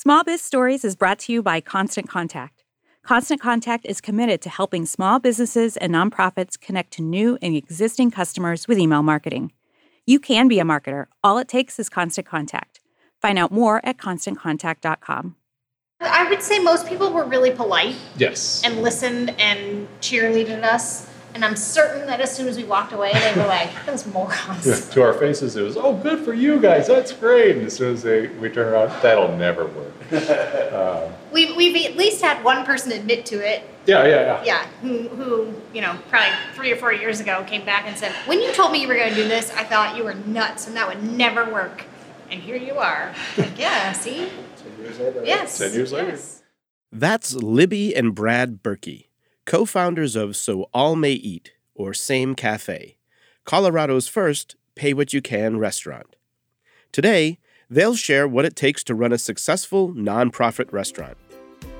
Small Biz Stories is brought to you by Constant Contact. Constant Contact is committed to helping small businesses and nonprofits connect to new and existing customers with email marketing. You can be a marketer. All it takes is Constant Contact. Find out more at constantcontact.com. I would say most people were really polite Yes. and listened and cheerleaded us. And I'm certain that as soon as we walked away, they were like, those morons. Yeah, to our faces, it was, oh, good for you guys. That's great. And as soon as they, we turn around, that'll never work. Um, We've, we've at least had one person admit to it. yeah, yeah, yeah. Yeah, who, who, you know, probably three or four years ago came back and said, when you told me you were going to do this, I thought you were nuts and that would never work. And here you are. Like, yeah, see? Ten years later. Yes. Ten years later. yes. That's Libby and Brad Birky, co founders of So All May Eat, or Same Cafe, Colorado's first pay what you can restaurant. Today, they'll share what it takes to run a successful nonprofit restaurant.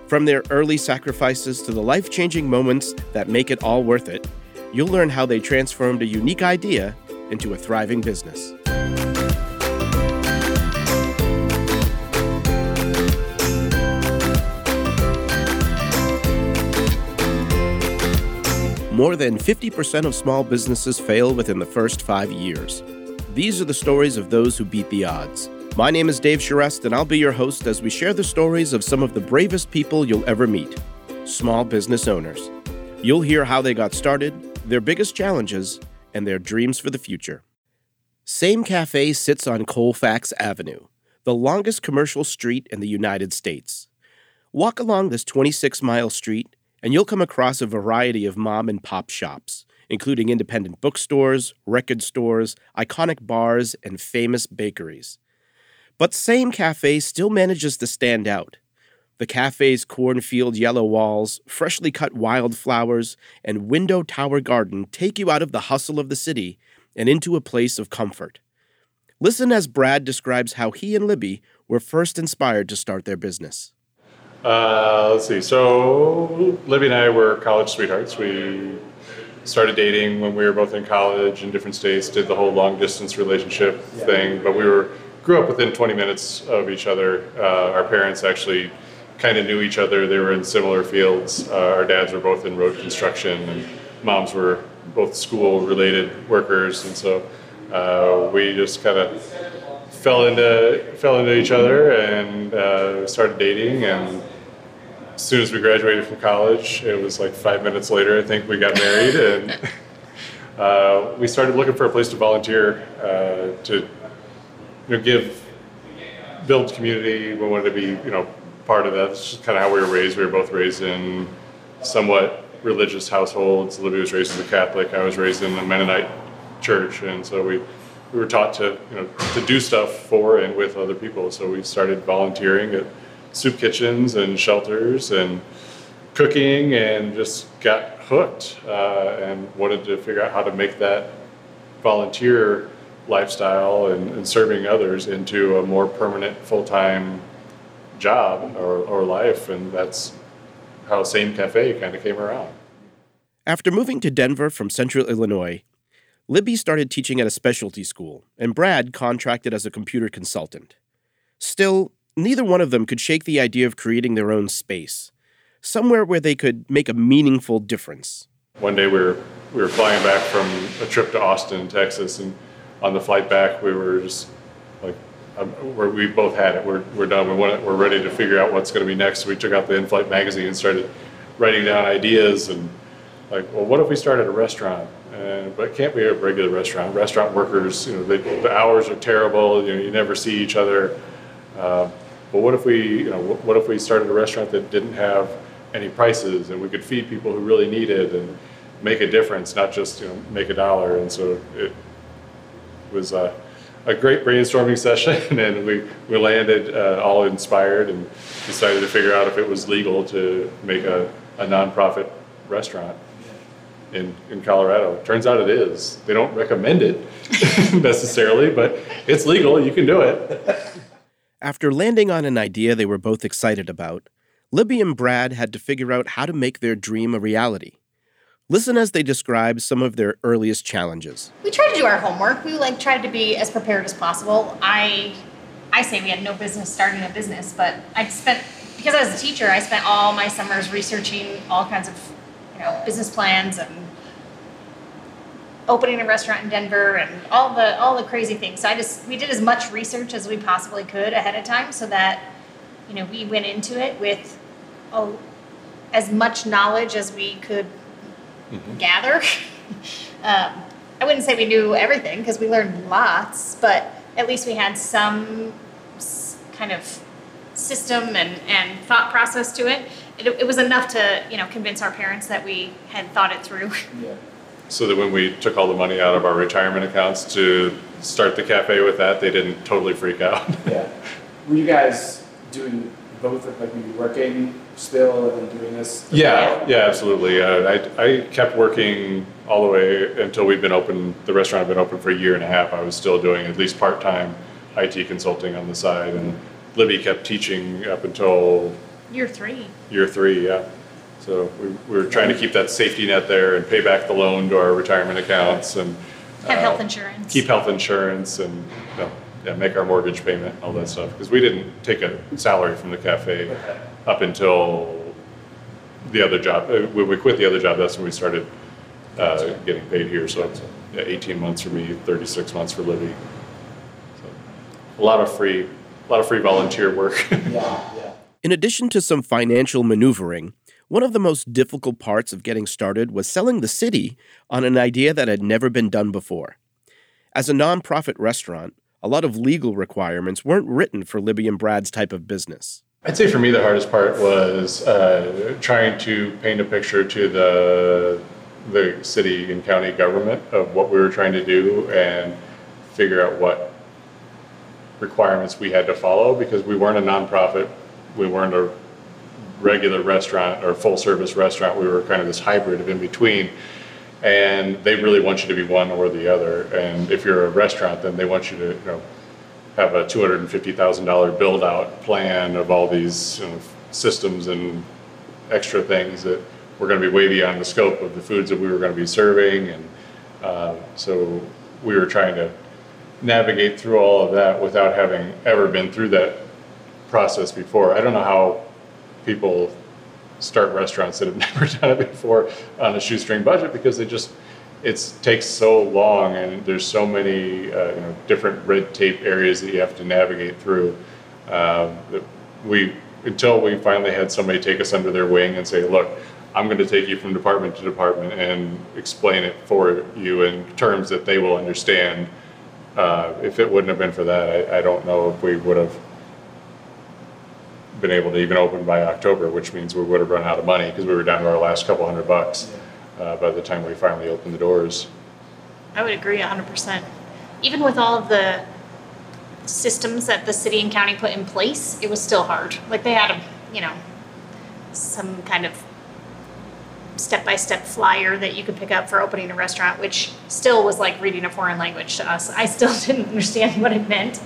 From their early sacrifices to the life changing moments that make it all worth it, you'll learn how they transformed a unique idea into a thriving business. More than 50% of small businesses fail within the first five years. These are the stories of those who beat the odds. My name is Dave Charest, and I'll be your host as we share the stories of some of the bravest people you'll ever meet small business owners. You'll hear how they got started, their biggest challenges, and their dreams for the future. Same Cafe sits on Colfax Avenue, the longest commercial street in the United States. Walk along this 26 mile street, and you'll come across a variety of mom and pop shops, including independent bookstores, record stores, iconic bars, and famous bakeries. But Same Cafe still manages to stand out. The cafe's cornfield yellow walls, freshly cut wildflowers, and window tower garden take you out of the hustle of the city and into a place of comfort. Listen as Brad describes how he and Libby were first inspired to start their business. Uh, let's see. So, Libby and I were college sweethearts. We started dating when we were both in college in different states, did the whole long distance relationship thing, but we were grew up within 20 minutes of each other. Uh, our parents actually kind of knew each other. They were in similar fields. Uh, our dads were both in road construction, and moms were both school related workers, and so uh, we just kind of fell into fell into each other and uh, started dating. And as soon as we graduated from college it was like five minutes later i think we got married. And uh, we started looking for a place to volunteer uh, to you know give build community. We wanted to be you know part of that. It's just kind of how we were raised. We were both raised in somewhat religious households. Libby was raised as a catholic. I was raised in a mennonite church. And so we we were taught to you know to do stuff for and with other people. So we started volunteering at soup kitchens and shelters and cooking, and just got hooked uh, and wanted to figure out how to make that volunteer lifestyle and, and serving others into a more permanent full time job or, or life, and that's how Same Cafe kind of came around. After moving to Denver from central Illinois, Libby started teaching at a specialty school, and Brad contracted as a computer consultant. Still, neither one of them could shake the idea of creating their own space, somewhere where they could make a meaningful difference. One day we were we were flying back from a trip to Austin, Texas, and on the flight back we were just like, um, we're, we both had it. We're, we're done. We want we're ready to figure out what's going to be next. We took out the in-flight magazine and started writing down ideas and like, well, what if we started a restaurant? Uh, but it can't be a regular restaurant. Restaurant workers, you know, they, the hours are terrible. You know, you never see each other. Uh, but what if we, you know, what, if we started a restaurant that didn't have any prices and we could feed people who really need it and make a difference, not just you know make a dollar. And so it was a, a great brainstorming session, and we we landed uh, all inspired and decided to figure out if it was legal to make a, a nonprofit restaurant in, in Colorado. Turns out it is. They don't recommend it necessarily, but it's legal. You can do it. After landing on an idea they were both excited about, Libby and Brad had to figure out how to make their dream a reality. Listen as they describe some of their earliest challenges. We tried to do our homework. We like tried to be as prepared as possible. I I I say we had no business starting a business, but I spent because I was a teacher, I spent all my summers researching all kinds of you know business plans and opening a restaurant in Denver and all the all the crazy things. So I just we did as much research as we possibly could ahead of time so that you know we went into it with oh, as much knowledge as we could mm-hmm. gather. um, I wouldn't say we knew everything because we learned lots, but at least we had some kind of system and, and thought process to it. It. It was enough to you know convince our parents that we had thought it through. Yeah. So that when we took all the money out of our retirement accounts to start the cafe with that, they didn't totally freak out. yeah. Were you guys doing both of like maybe working still and then doing this? Yeah, yeah, absolutely. Uh, I, I kept working all the way until we'd been open. The restaurant had been open for a year and a half. I was still doing at least part time IT consulting on the side, and Libby kept teaching up until year three. Year three, yeah. So we, we were trying to keep that safety net there and pay back the loan to our retirement accounts and have uh, health insurance. Keep health insurance and you know, yeah, make our mortgage payment and all that stuff because we didn't take a salary from the cafe up until the other job. Uh, when we quit the other job, that's when we started uh, getting paid here. So it's yeah, 18 months for me, 36 months for Libby. So a lot of free, a lot of free volunteer work. yeah, yeah. In addition to some financial maneuvering, one of the most difficult parts of getting started was selling the city on an idea that had never been done before. As a nonprofit restaurant, a lot of legal requirements weren't written for Libby and Brad's type of business. I'd say for me, the hardest part was uh, trying to paint a picture to the the city and county government of what we were trying to do and figure out what requirements we had to follow because we weren't a nonprofit, we weren't a regular restaurant or full service restaurant. We were kind of this hybrid of in between and they really want you to be one or the other. And if you're a restaurant, then they want you to you know, have a $250,000 build out plan of all these you know, systems and extra things that were going to be way beyond the scope of the foods that we were going to be serving. And uh, so we were trying to navigate through all of that without having ever been through that process before. I don't know how people start restaurants that have never done it before on a shoestring budget because it just it takes so long and there's so many uh, you know different red tape areas that you have to navigate through that we until we finally had somebody take us under their wing and say look i'm going to take you from department to department and explain it for you in terms that they will understand uh, if it wouldn't have been for that I, I don't know if we would have been able to even open by October, which means we would have run out of money because we were down to our last couple hundred bucks uh, by the time we finally opened the doors. I would agree 100%. Even with all of the systems that the city and county put in place, it was still hard. Like they had a, you know, some kind of step by step flyer that you could pick up for opening a restaurant, which still was like reading a foreign language to us. I still didn't understand what it meant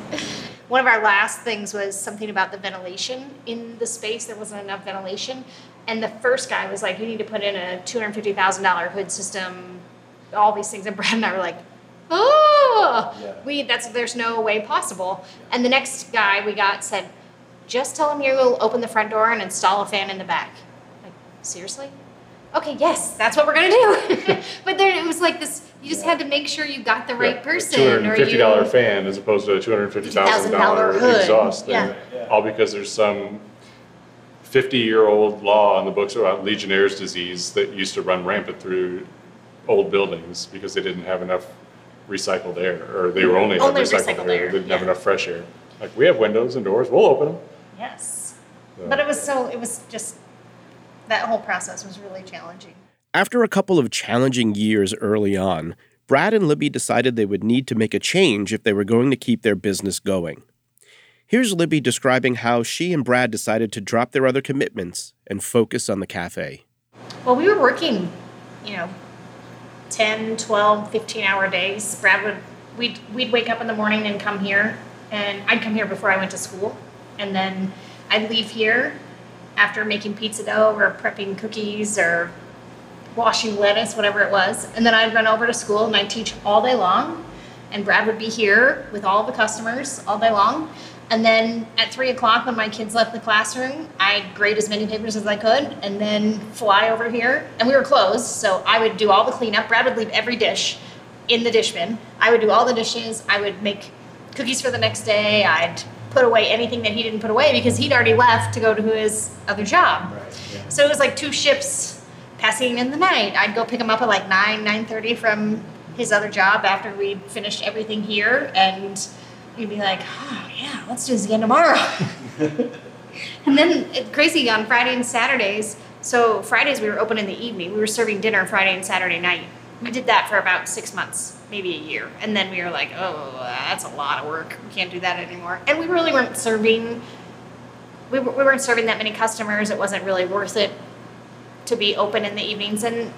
one of our last things was something about the ventilation in the space. There wasn't enough ventilation. And the first guy was like, you need to put in a $250,000 hood system, all these things. And Brad and I were like, oh, yeah. we, that's, there's no way possible. And the next guy we got said, just tell him you'll open the front door and install a fan in the back. Like, seriously? Okay, yes, that's what we're gonna do. but then it was like this you just had to make sure you got the right person. Two hundred and fifty dollar fan as opposed to a two hundred and fifty thousand dollar exhaust thing. Yeah. All because there's some fifty year old law in the books about Legionnaire's disease that used to run rampant through old buildings because they didn't have enough recycled air, or they were only, only recycled, recycled, air. They didn't yeah. have enough fresh air. Like we have windows and doors, we'll open them. Yes, so. but it was so it was just that whole process was really challenging. After a couple of challenging years early on, Brad and Libby decided they would need to make a change if they were going to keep their business going. Here's Libby describing how she and Brad decided to drop their other commitments and focus on the cafe. Well, we were working, you know, 10, 12, 15 hour days. Brad would, we'd, we'd wake up in the morning and come here, and I'd come here before I went to school. And then I'd leave here after making pizza dough or prepping cookies or washing lettuce, whatever it was. And then I'd run over to school and I'd teach all day long. And Brad would be here with all the customers all day long. And then at three o'clock, when my kids left the classroom, I'd grade as many papers as I could and then fly over here. And we were closed, so I would do all the cleanup. Brad would leave every dish in the dish bin. I would do all the dishes. I would make cookies for the next day. I'd put away anything that he didn't put away because he'd already left to go to his other job. Right. Yeah. So it was like two ships passing in the night. I'd go pick him up at like 9, 9.30 from his other job after we'd finished everything here. And we'd be like, oh, yeah, let's do this again tomorrow. and then it's crazy on Friday and Saturdays. So Fridays we were open in the evening. We were serving dinner Friday and Saturday night. We did that for about six months, maybe a year. And then we were like, oh, that's a lot of work. We can't do that anymore. And we really weren't serving, we, we weren't serving that many customers. It wasn't really worth it to be open in the evenings. And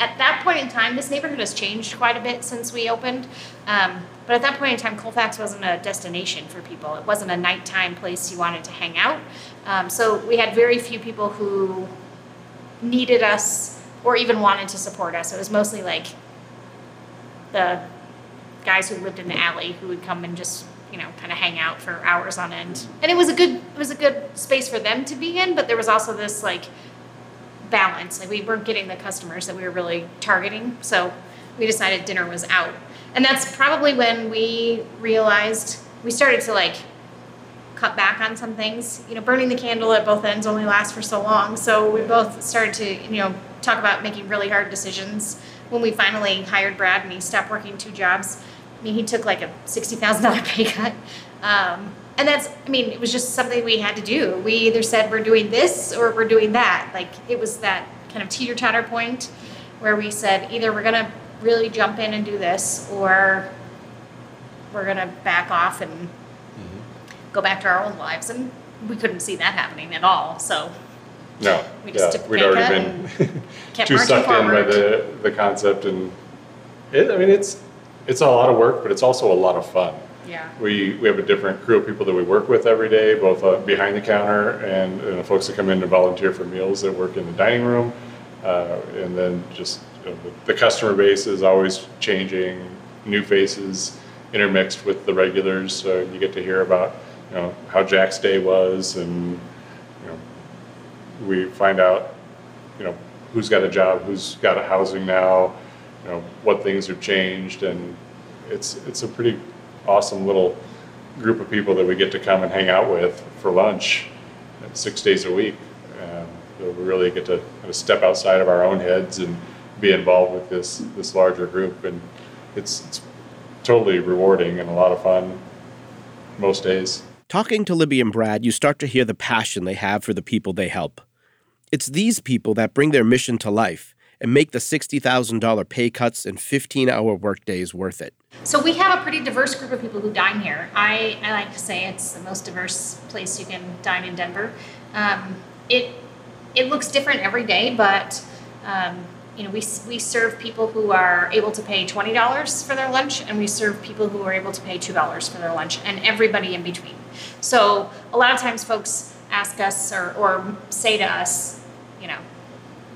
at that point in time, this neighborhood has changed quite a bit since we opened. Um, but at that point in time, Colfax wasn't a destination for people. It wasn't a nighttime place you wanted to hang out. Um, so we had very few people who needed us or even wanted to support us. It was mostly like the guys who lived in the alley who would come and just you know kind of hang out for hours on end. And it was a good it was a good space for them to be in. But there was also this like balance. Like we weren't getting the customers that we were really targeting. So we decided dinner was out. And that's probably when we realized we started to like cut back on some things. You know, burning the candle at both ends only lasts for so long. So we both started to, you know, talk about making really hard decisions. When we finally hired Brad and he stopped working two jobs, I mean, he took like a $60,000 pay cut. Um, and that's, I mean, it was just something we had to do. We either said we're doing this or we're doing that. Like it was that kind of teeter totter point where we said either we're going to really jump in and do this or we're going to back off and Mm-hmm. go back to our own lives. And we couldn't see that happening at all. So No, We just yeah, took the we'd pay cut already been kept too marching sucked in by forward. the, the concept and it, I mean, it's, it's a lot of work, but it's also a lot of fun. yeah. We, we have a different crew of people that we work with every day, both uh, behind the counter and, and the folks that come in to volunteer for meals that work in the dining room. Uh, and then just you know, the, the customer base is always changing, new faces intermixed with the regulars. So you get to hear about you know how Jack's day was, and you know we find out you know who's got a job, who's got a housing now, you know what things have changed, and it's it's a pretty awesome little group of people that we get to come and hang out with for lunch uh, six days a week. Um, so we really get to kind of step outside of our own heads and be involved with this this larger group, and it's it's totally rewarding and a lot of fun most days. Talking to Libby and Brad, you start to hear the passion they have for the people they help. It's these people that bring their mission to life and make the $60,000 pay cuts and 15 hour workdays worth it. So we have a pretty diverse group of people who dine here. I, I like to say it's the most diverse place you can dine in Denver. Um, it it looks different every day, but um, you know we we serve people who are able to pay twenty dollars for their lunch, and we serve people who are able to pay two dollars for their lunch, and everybody in between. So a lot of times, folks ask us or or say to us, you know,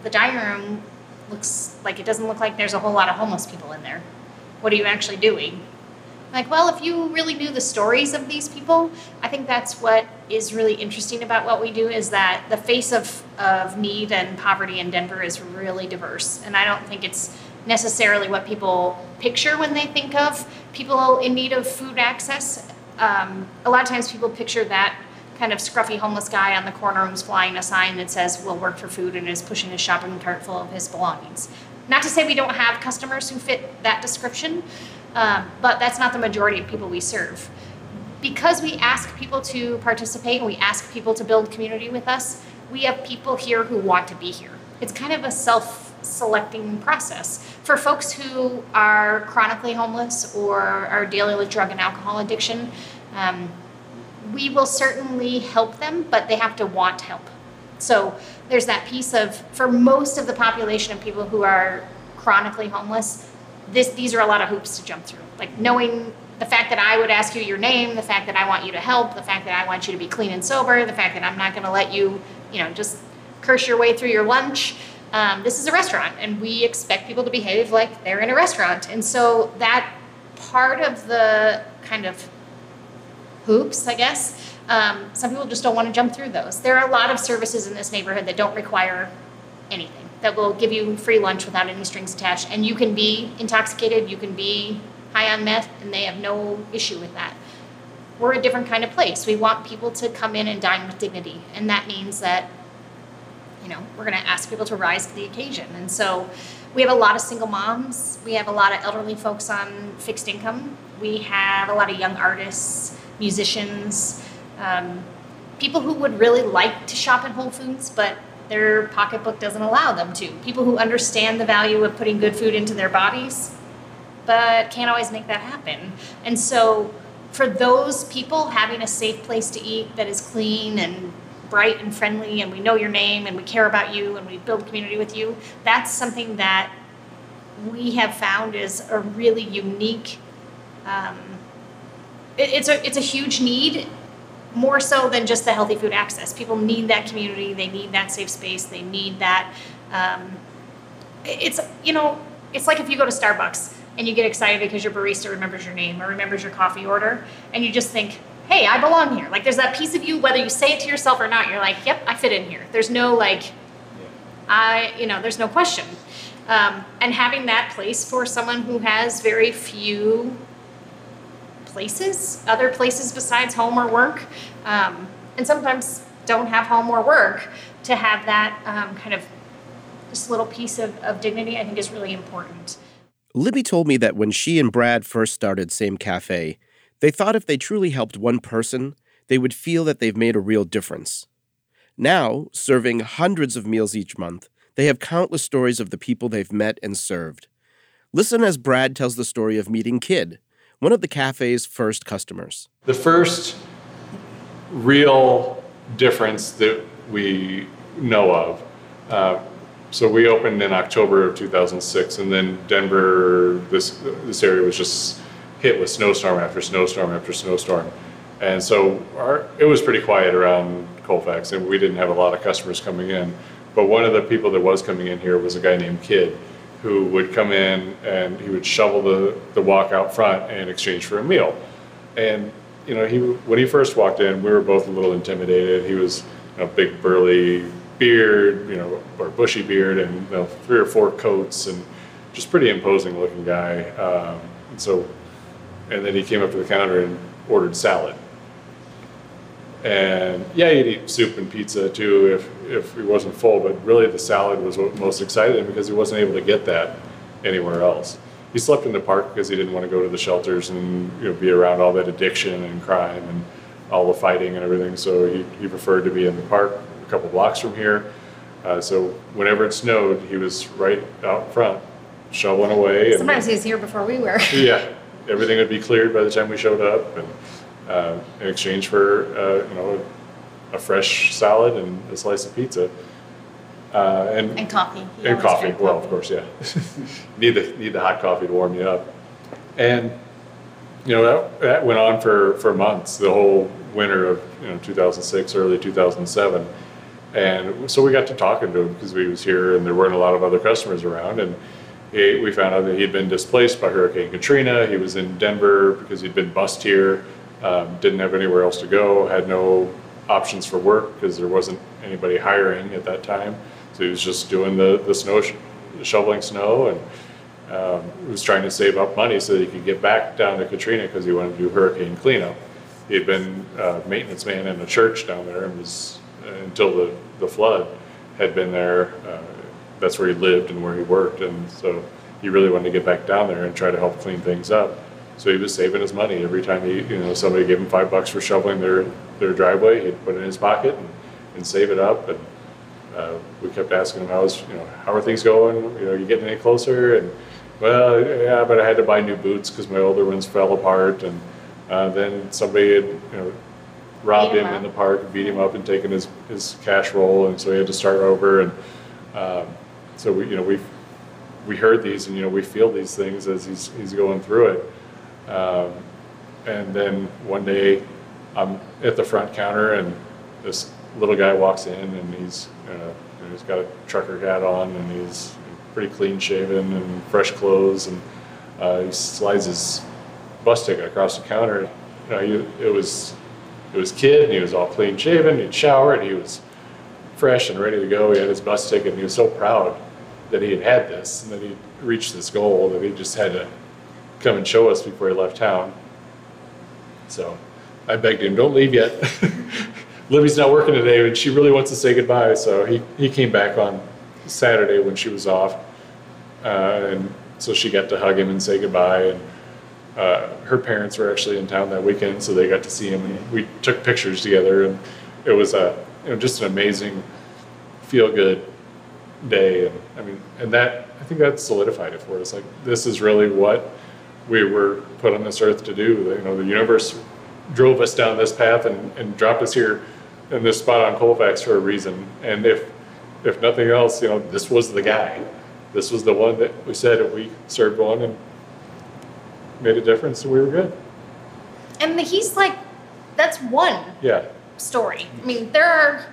the dining room looks like it doesn't look like there's a whole lot of homeless people in there what are you actually doing? Like, well, if you really knew the stories of these people, I think that's what is really interesting about what we do is that the face of, of need and poverty in Denver is really diverse. And I don't think it's necessarily what people picture when they think of people in need of food access. Um, a lot of times people picture that kind of scruffy homeless guy on the corner who's flying a sign that says, We'll work for food and is pushing his shopping cart full of his belongings. Not to say we don't have customers who fit that description, um, but that's not the majority of people we serve. Because we ask people to participate and we ask people to build community with us, we have people here who want to be here. It's kind of a self selecting process. For folks who are chronically homeless or are dealing with drug and alcohol addiction, um, we will certainly help them, but they have to want help. So there's that piece of for most of the population of people who are chronically homeless, this these are a lot of hoops to jump through. Like knowing the fact that I would ask you your name, the fact that I want you to help, the fact that I want you to be clean and sober, the fact that I'm not going to let you, you know, just curse your way through your lunch. Um, this is a restaurant, and we expect people to behave like they're in a restaurant. And so that part of the kind of hoops, I guess. Um, some people just don't want to jump through those. There are a lot of services in this neighborhood that don't require anything, that will give you free lunch without any strings attached. And you can be intoxicated, you can be high on meth, and they have no issue with that. We're a different kind of place. We want people to come in and dine with dignity. And that means that, you know, we're going to ask people to rise to the occasion. And so we have a lot of single moms, we have a lot of elderly folks on fixed income, we have a lot of young artists, musicians um, people who would really like to shop at Whole Foods, but their pocketbook doesn't allow them to. People who understand the value of putting good food into their bodies, but can't always make that happen. And so, for those people, having a safe place to eat that is clean and bright and friendly, and we know your name and we care about you and we build community with you, that's something that we have found is a really unique. Um, it, it's a it's a huge need more so than just the healthy food access. People need that community. They need that safe space. They need that. Um, it's you know, it's like if you go to Starbucks and you get excited because your barista remembers your name or remembers your coffee order, and you just think, "Hey, I belong here." Like there's that piece of you, whether you say it to yourself or not. You're like, "Yep, I fit in here." There's no like, I you know, there's no question. Um, and having that place for someone who has very few places, other places besides home or work, um, and sometimes don't have home or work, to have that um, kind of this little piece of, of dignity, I think is really important. Libby told me that when she and Brad first started Same Cafe, they thought if they truly helped one person, they would feel that they've made a real difference. Now, serving hundreds of meals each month, they have countless stories of the people they've met and served. Listen as Brad tells the story of meeting Kid, one of the cafe's first customers. The first real difference that we know of. Uh, so we opened in October of 2006, and then Denver, this this area was just hit with snowstorm after snowstorm after snowstorm, and so our, it was pretty quiet around Colfax, and we didn't have a lot of customers coming in. But one of the people that was coming in here was a guy named Kid, who would come in and he would shovel the, the walk out front in exchange for a meal. And, you know, he when he first walked in, we were both a little intimidated. He was a big burly beard, you know, or bushy beard and you know, three or four coats and just pretty imposing looking guy. Um, and so, and then he came up to the counter and ordered salad. And yeah, he'd eat soup and pizza too if, if he wasn't full, but really the salad was what most excited him because he wasn't able to get that anywhere else. He slept in the park because he didn't want to go to the shelters and you know, be around all that addiction and crime and all the fighting and everything. So he, he preferred to be in the park a couple blocks from here. Uh, so whenever it snowed, he was right out front shoveling away. Sometimes and, he was here before we were. yeah, everything would be cleared by the time we showed up. And, uh, in exchange for uh, you know a fresh salad and a slice of pizza. Uh, and, and coffee. And coffee. Well, coffee. of course, yeah. need the need the hot coffee to warm you up. And you know that, that went on for, for months, the whole winter of you know 2006, early 2007. And so we got to talking to him because we was here and there weren't a lot of other customers around. And he, we found out that he'd been displaced by Hurricane Katrina. He was in Denver because he'd been bussed here um, didn't have anywhere else to go, had no options for work because there wasn't anybody hiring at that time. So he was just doing the, the snow, sh- shoveling snow and um, was trying to save up money so that he could get back down to Katrina because he wanted to do hurricane cleanup. He had been a maintenance man in a church down there and was, uh, until the, the flood, had been there. Uh, that's where he lived and where he worked. And so he really wanted to get back down there and try to help clean things up. So he was saving his money every time he, you know, somebody gave him five bucks for shoveling their, their driveway, he'd put it in his pocket and, and save it up. And uh, we kept asking him, how's, you know, how are things going? You know, are you getting any closer? And well, yeah, but I had to buy new boots because my older ones fell apart. And uh, then somebody had, you know, robbed him, him in the park, beat him up, and taken his, his cash roll, and so he had to start over. And um, so we, you know, we we heard these, and you know, we feel these things as he's he's going through it. Um, and then one day I'm at the front counter and this little guy walks in and he's uh, he's got a trucker hat on and he's pretty clean shaven and fresh clothes and uh, he slides his bus ticket across the counter. You know, he, it was it was kid, and he was all clean shaven. He'd showered. He was fresh and ready to go. He had his bus ticket, and he was so proud that he had had this and that he reached this goal that he just had to come and show us before he left town. So I begged him, "Don't leave yet." Libby's not working today, and she really wants to say goodbye. So he, he came back on Saturday when she was off, uh, and so she got to hug him and say goodbye. And uh, her parents were actually in town that weekend, so they got to see him, and we took pictures together. And it was a you know just an amazing, feel good day. And I mean, and that I think that solidified it for us. Like this is really what we were put on this earth to do. You know, the universe drove us down this path and, and dropped us here in this spot on Colfax for a reason. And if if nothing else, you know, this was the guy. This was the one that we said if we served one and made a difference, we were good. And he's like, that's one Yeah. story. I mean, there are.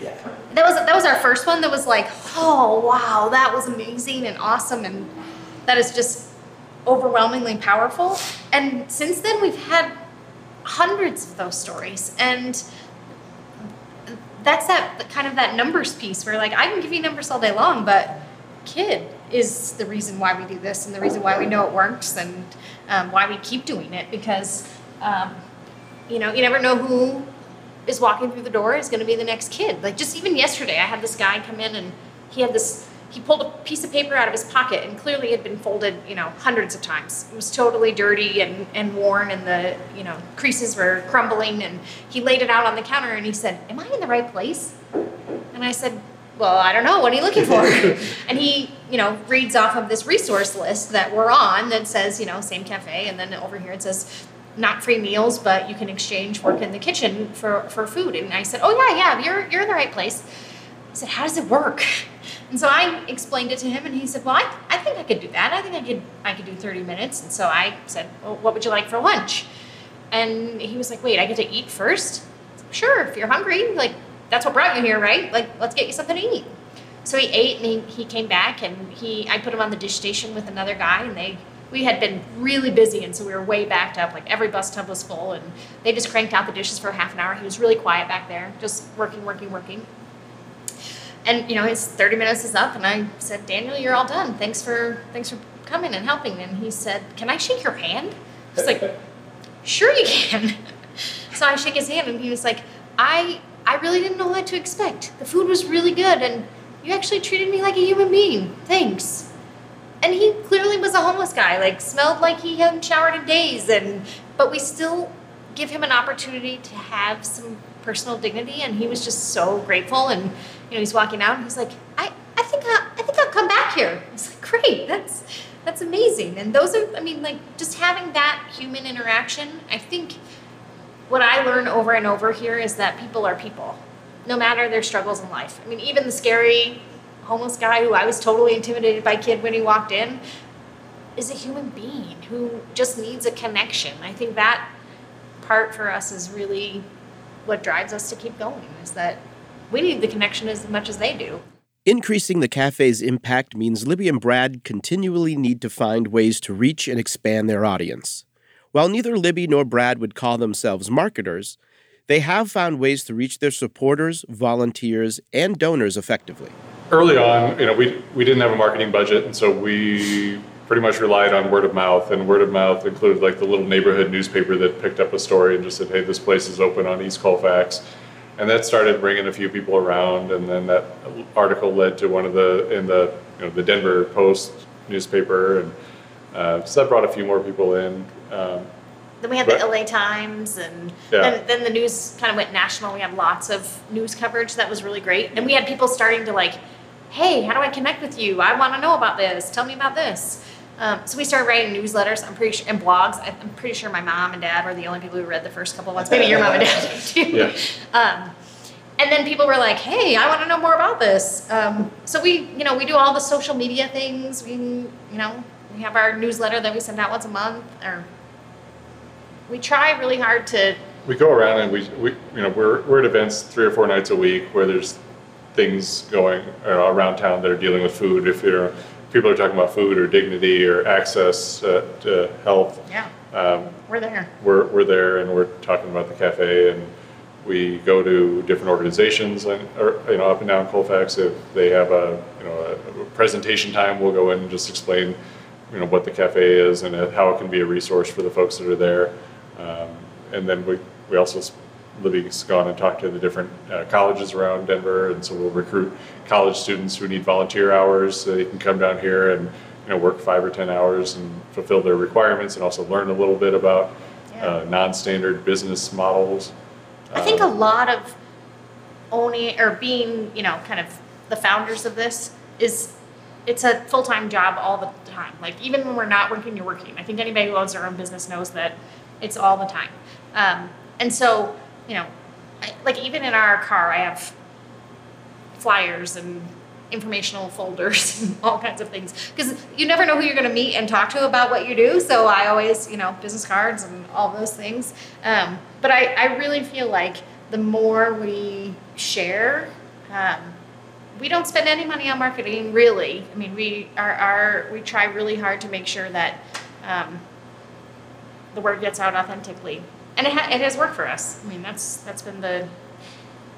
Yeah. That was that was our first one. That was like, oh wow, that was amazing and awesome, and that is just overwhelmingly powerful. And since then, we've had hundreds of those stories, and that's that kind of that numbers piece where like I can give you numbers all day long, but kid is the reason why we do this and the reason why we know it works and um, why we keep doing it because um, you know you never know who is walking through the door is going to be the next kid. Like just even yesterday i had this guy come in and he had this he pulled a piece of paper out of his pocket and clearly had been folded you know hundreds of times. It was totally dirty and, and worn and the you know creases were crumbling and he laid it out on the counter and he said am i in the right place? And i said well i don't know. What are you looking for? And he you know reads off of this resource list that we're on that says you know same cafe. And then over here it says not free meals but you can exchange work in the kitchen for, for food. And i said oh yeah yeah you're, you're in the right place. I said, "How does it work?" And so I explained it to him, and he said, "Well, I, I think I could do that. I think I could I could do 30 minutes." And so I said, "Well, what would you like for lunch?" And he was like, "Wait, I get to eat first? Sure, if you're hungry. Like that's what brought you here, right? Like let's get you something to eat." So he ate, and he, he came back, and he I put him on the dish station with another guy, and they we had been really busy, and so we were way backed up. Like every bus tub was full, and they just cranked out the dishes for half an hour. He was really quiet back there, just working, working, working and you know his 30 minutes is up and i said daniel you're all done. Thanks for thanks for coming and helping. And he said can i shake your hand? I was like sure you can. So i shake his hand and he was like i i really didn't know what to expect. The food was really good and you actually treated me like a human being. Thanks. And he clearly was a homeless guy like smelled like he hadn't showered in days and but we still give him an opportunity to have some personal dignity and he was just so grateful and you know he's walking out and he's like i i think I, I think i'll come back here. It's like great that's that's amazing. And those are i mean like just having that human interaction i think what i learn over and over here is that people are people no matter their struggles in life. I mean even the scary homeless guy who i was totally intimidated by kid when he walked in is a human being who just needs a connection. I think that part for us is really what drives us to keep going is that we need the connection as much as they do. Increasing the cafe's impact means Libby and Brad continually need to find ways to reach and expand their audience. While neither Libby nor Brad would call themselves marketers, they have found ways to reach their supporters, volunteers, and donors effectively. Early on, you know, we, we didn't have a marketing budget, and so we pretty much relied on word of mouth. And word of mouth included like the little neighborhood newspaper that picked up a story and just said, "Hey, this place is open on East Colfax." And that started bringing a few people around and then that article led to one of the in the you know the denver post newspaper and uh, so that brought a few more people in um, then we had but- the LA Times, and Yeah. then, then the news kind of went national. We had lots of news coverage that was really great, and we had people starting to like, "Hey, how do I connect with you? I want to know about this. Tell me about this." Um, so we started writing newsletters. I'm pretty sure and blogs. I'm pretty sure my mom and dad were the only people who read the first couple ones. Maybe your mom and dad did too. Yeah. Um, and then people were like, "Hey, I want to know more about this." Um, so we, you know, we do all the social media things. We, you know, we have our newsletter that we send out once a month, or we try really hard to. we go around and we, we you know we're, we're at events three or four nights a week where there's things going uh, around town that are dealing with food if you're people are talking about food or dignity or access uh, to health, Yeah, um, we're there. we're, we're there and we're talking about the cafe and we go to different organizations and, or, you know, up and down Colfax. If they have a, you know, a, presentation time, we'll go in and just explain, you know, what the cafe is and how it can be a resource for the folks that are there. Um, and then we, we also, Libby's gone and talked to the different uh, colleges around Denver. And so we'll recruit college students who need volunteer hours so they can come down here and, you know, work five or 10 hours and fulfill their requirements and also learn a little bit about Yeah. uh, non-standard business models. I think a lot of owning or being, you know, kind of the founders of this is it's a full time job all the time. Like even when we're not working, you're working. I think anybody who owns their own business knows that it's all the time. Um, and so, you know, I, like even in our car, I have flyers and informational folders and all kinds of things. Because you never know who you're going to meet and talk to about what you do so i always you know business cards and all those things. Um, but I, I really feel like the more we share um, we don't spend any money on marketing really. I mean we are, are we try really hard to make sure that um, the word gets out authentically and it, ha- it has worked for us i mean that's that's been the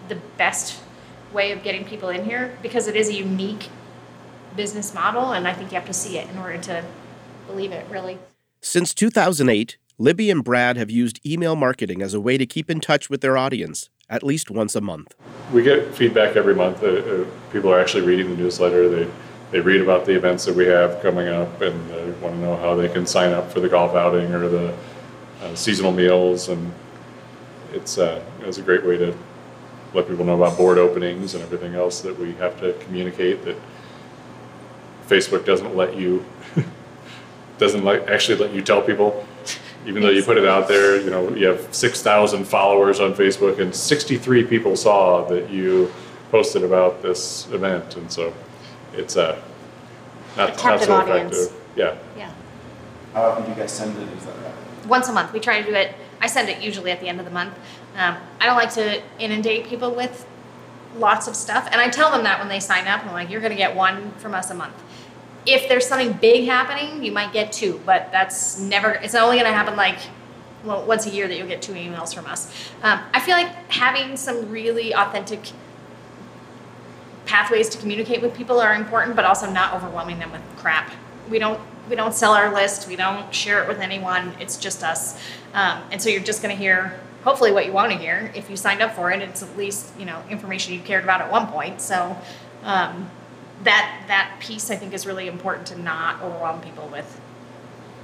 the best way of getting people in here because it is a unique business model and I think you have to see it in order to believe it really. Since 2008, Libby and Brad have used email marketing as a way to keep in touch with their audience at least once a month. We get feedback every month. Uh, uh, people are actually reading the newsletter. They they read about the events that we have coming up and they want to know how they can sign up for the golf outing or the uh, seasonal meals. And it's uh, it's a great way to let people know about board openings and everything else that we have to communicate that Facebook doesn't let you doesn't like actually let you tell people even though you put it out there you know you have 6000 followers on facebook and 63 people saw that you posted about this event and so it's uh, not, A not captive so audience. effective yeah Yeah. How often do you guys send the newsletter out? Once a month. We try to do it. I send it usually at the end of the month. Um, I don't like to inundate people with lots of stuff. And I tell them that when they sign up. I'm like, you're going to get one from us a month. If there's something big happening, you might get two, but that's never, it's only going to happen like well, once a year that you'll get two emails from us. Um, I feel like having some really authentic pathways to communicate with people are important, but also not overwhelming them with crap. We don't we don't sell our list. We don't share it with anyone. It's just us, um, and so you're just going to hear hopefully what you want to hear. If you signed up for it, it's at least you know information you cared about at one point. So um, that that piece I think is really important to not overwhelm people with.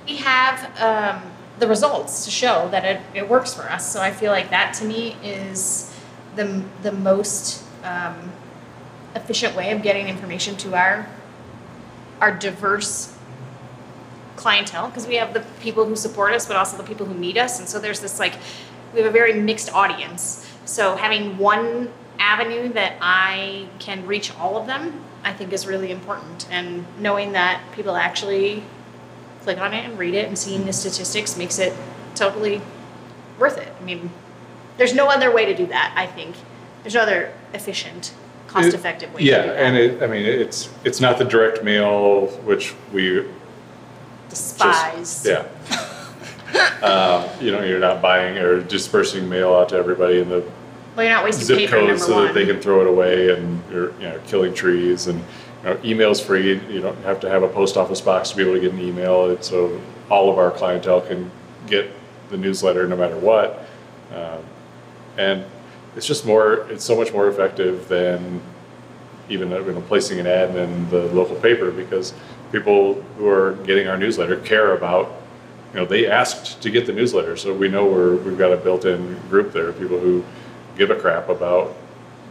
We have um, the results to show that it, it works for us. So I feel like that to me is the the most um, efficient way of getting information to our our diverse clientele because we have the people who support us but also the people who need us. And so there's this like we have a very mixed audience. So having one avenue that i can reach all of them i think is really important. And knowing that people actually click on it and read it and seeing the statistics makes it totally worth it. I mean there's no other way to do that i think. There's no other efficient cost effective way yeah to do that. and it, i mean it's it's not the direct mail which we just- despise yeah. Um, you know you're not buying or dispersing mail out to everybody in the well you're not wasting zip paper codes so one that they can throw it away and you're you know killing trees and you know, email's free. You don't have to have a post office box to be able to get an email. So all of our clientele can get the newsletter no matter what. Um, and it's just more it's so much more effective than even you know, placing an ad in the local paper because people who are getting our newsletter care about you know they asked to get the newsletter so we know we're we've got a built-in group there of people who give a crap about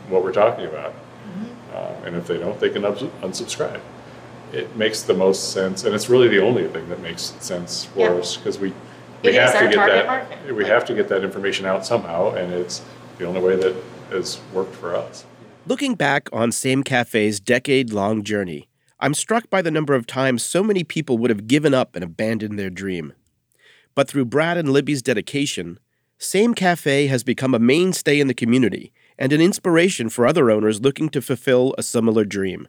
what we're talking about uh, and if they don't they can ups- unsubscribe it makes the most sense and it's really the only thing that makes sense for Yeah. us because we we It is have to get that market. we have to get that information out somehow and it's the only way that has worked for us Looking back on Same Cafe's decade long journey, I'm struck by the number of times so many people would have given up and abandoned their dream. But through Brad and Libby's dedication, Same Cafe has become a mainstay in the community and an inspiration for other owners looking to fulfill a similar dream.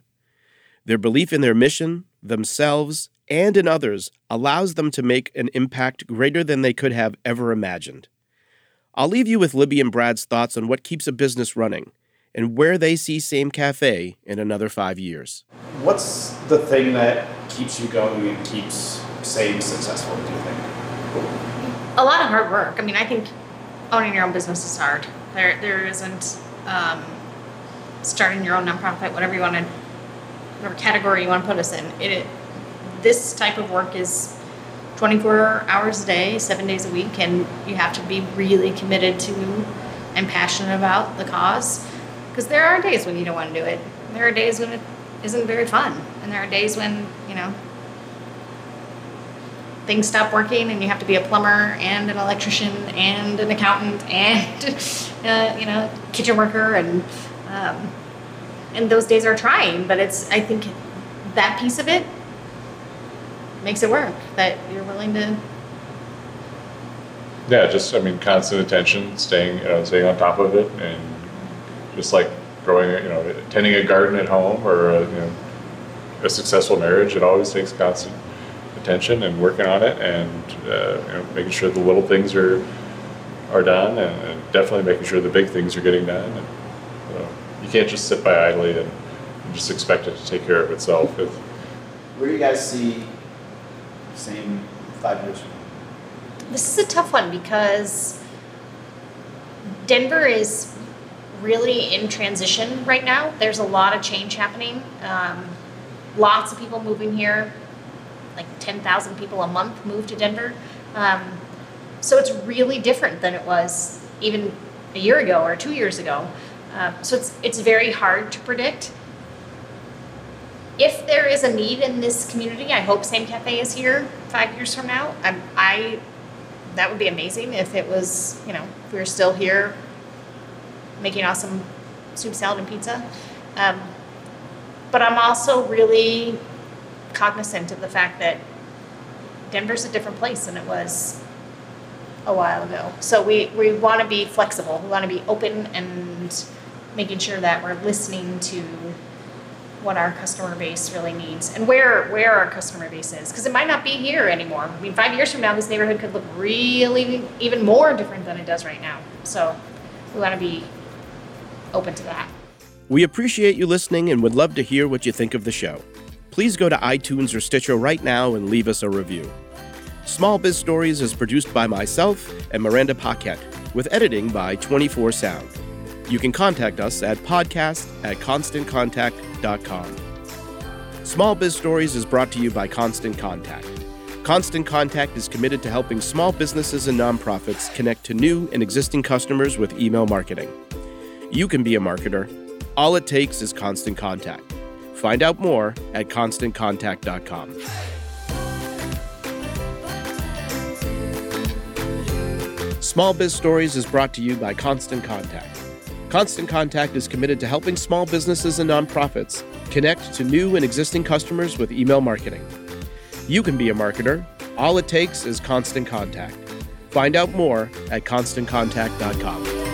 Their belief in their mission, themselves, and in others allows them to make an impact greater than they could have ever imagined. I'll leave you with Libby and Brad's thoughts on what keeps a business running and where they see Same Cafe in another five years. What's the thing that keeps you going and keeps Same successful, do you think? A lot of hard work. I mean, I think owning your own business is hard. There, there isn't um, starting your own nonprofit, whatever you want to, whatever category you want to put us in. It, it this type of work is 24 hours a day, seven days a week, and you have to be really committed to and passionate about the cause. Because there are days when you don't want to do it. There are days when it isn't very fun, and there are days when you know things stop working, and you have to be a plumber and an electrician and an accountant and uh, you know kitchen worker, and um, and those days are trying. But it's I think that piece of it makes it work. That you're willing to. Yeah, just I mean, constant attention, staying you know, staying on top of it, and just like growing, you know, tending a garden at home or a, you know, a successful marriage, it always takes constant attention and working on it, and uh, you know, making sure the little things are are done, and, and, definitely making sure the big things are getting done. And, you, know, you can't just sit by idly and, and just expect it to take care of itself. Where do you guys see Same five years from now? This is a tough one because Denver is really in transition right now. There's a lot of change happening. Um, lots of people moving here, like 10,000 people a month move to Denver. Um, so it's really different than it was even a year ago or two years ago. Uh, so it's it's very hard to predict if there is a need in this community, I hope Same Cafe is here five years from now. I, I that would be amazing if it was, you know, if we were still here making awesome soup, salad, and pizza. Um, but I'm also really cognizant of the fact that Denver's a different place than it was a while ago. So we, we want to be flexible. We want to be open and making sure that we're listening to what our customer base really needs and where where our customer base is because it might not be here anymore. I mean, five years from now, this neighborhood could look really even more different than it does right now. So we want to be open to that. We appreciate you listening and would love to hear what you think of the show. Please go to iTunes or Stitcher right now and leave us a review. Small Biz Stories is produced by myself and Miranda Paquette, with editing by 24 Sound. You can contact us at podcast at constantcontact.com. Small Biz Stories is brought to you by Constant Contact. Constant Contact is committed to helping small businesses and nonprofits connect to new and existing customers with email marketing. You can be a marketer. All it takes is constant contact. Find out more at constantcontact.com. Small Biz Stories is brought to you by Constant Contact. Constant Contact is committed to helping small businesses and nonprofits connect to new and existing customers with email marketing. You can be a marketer. All it takes is constant contact. Find out more at constantcontact.com.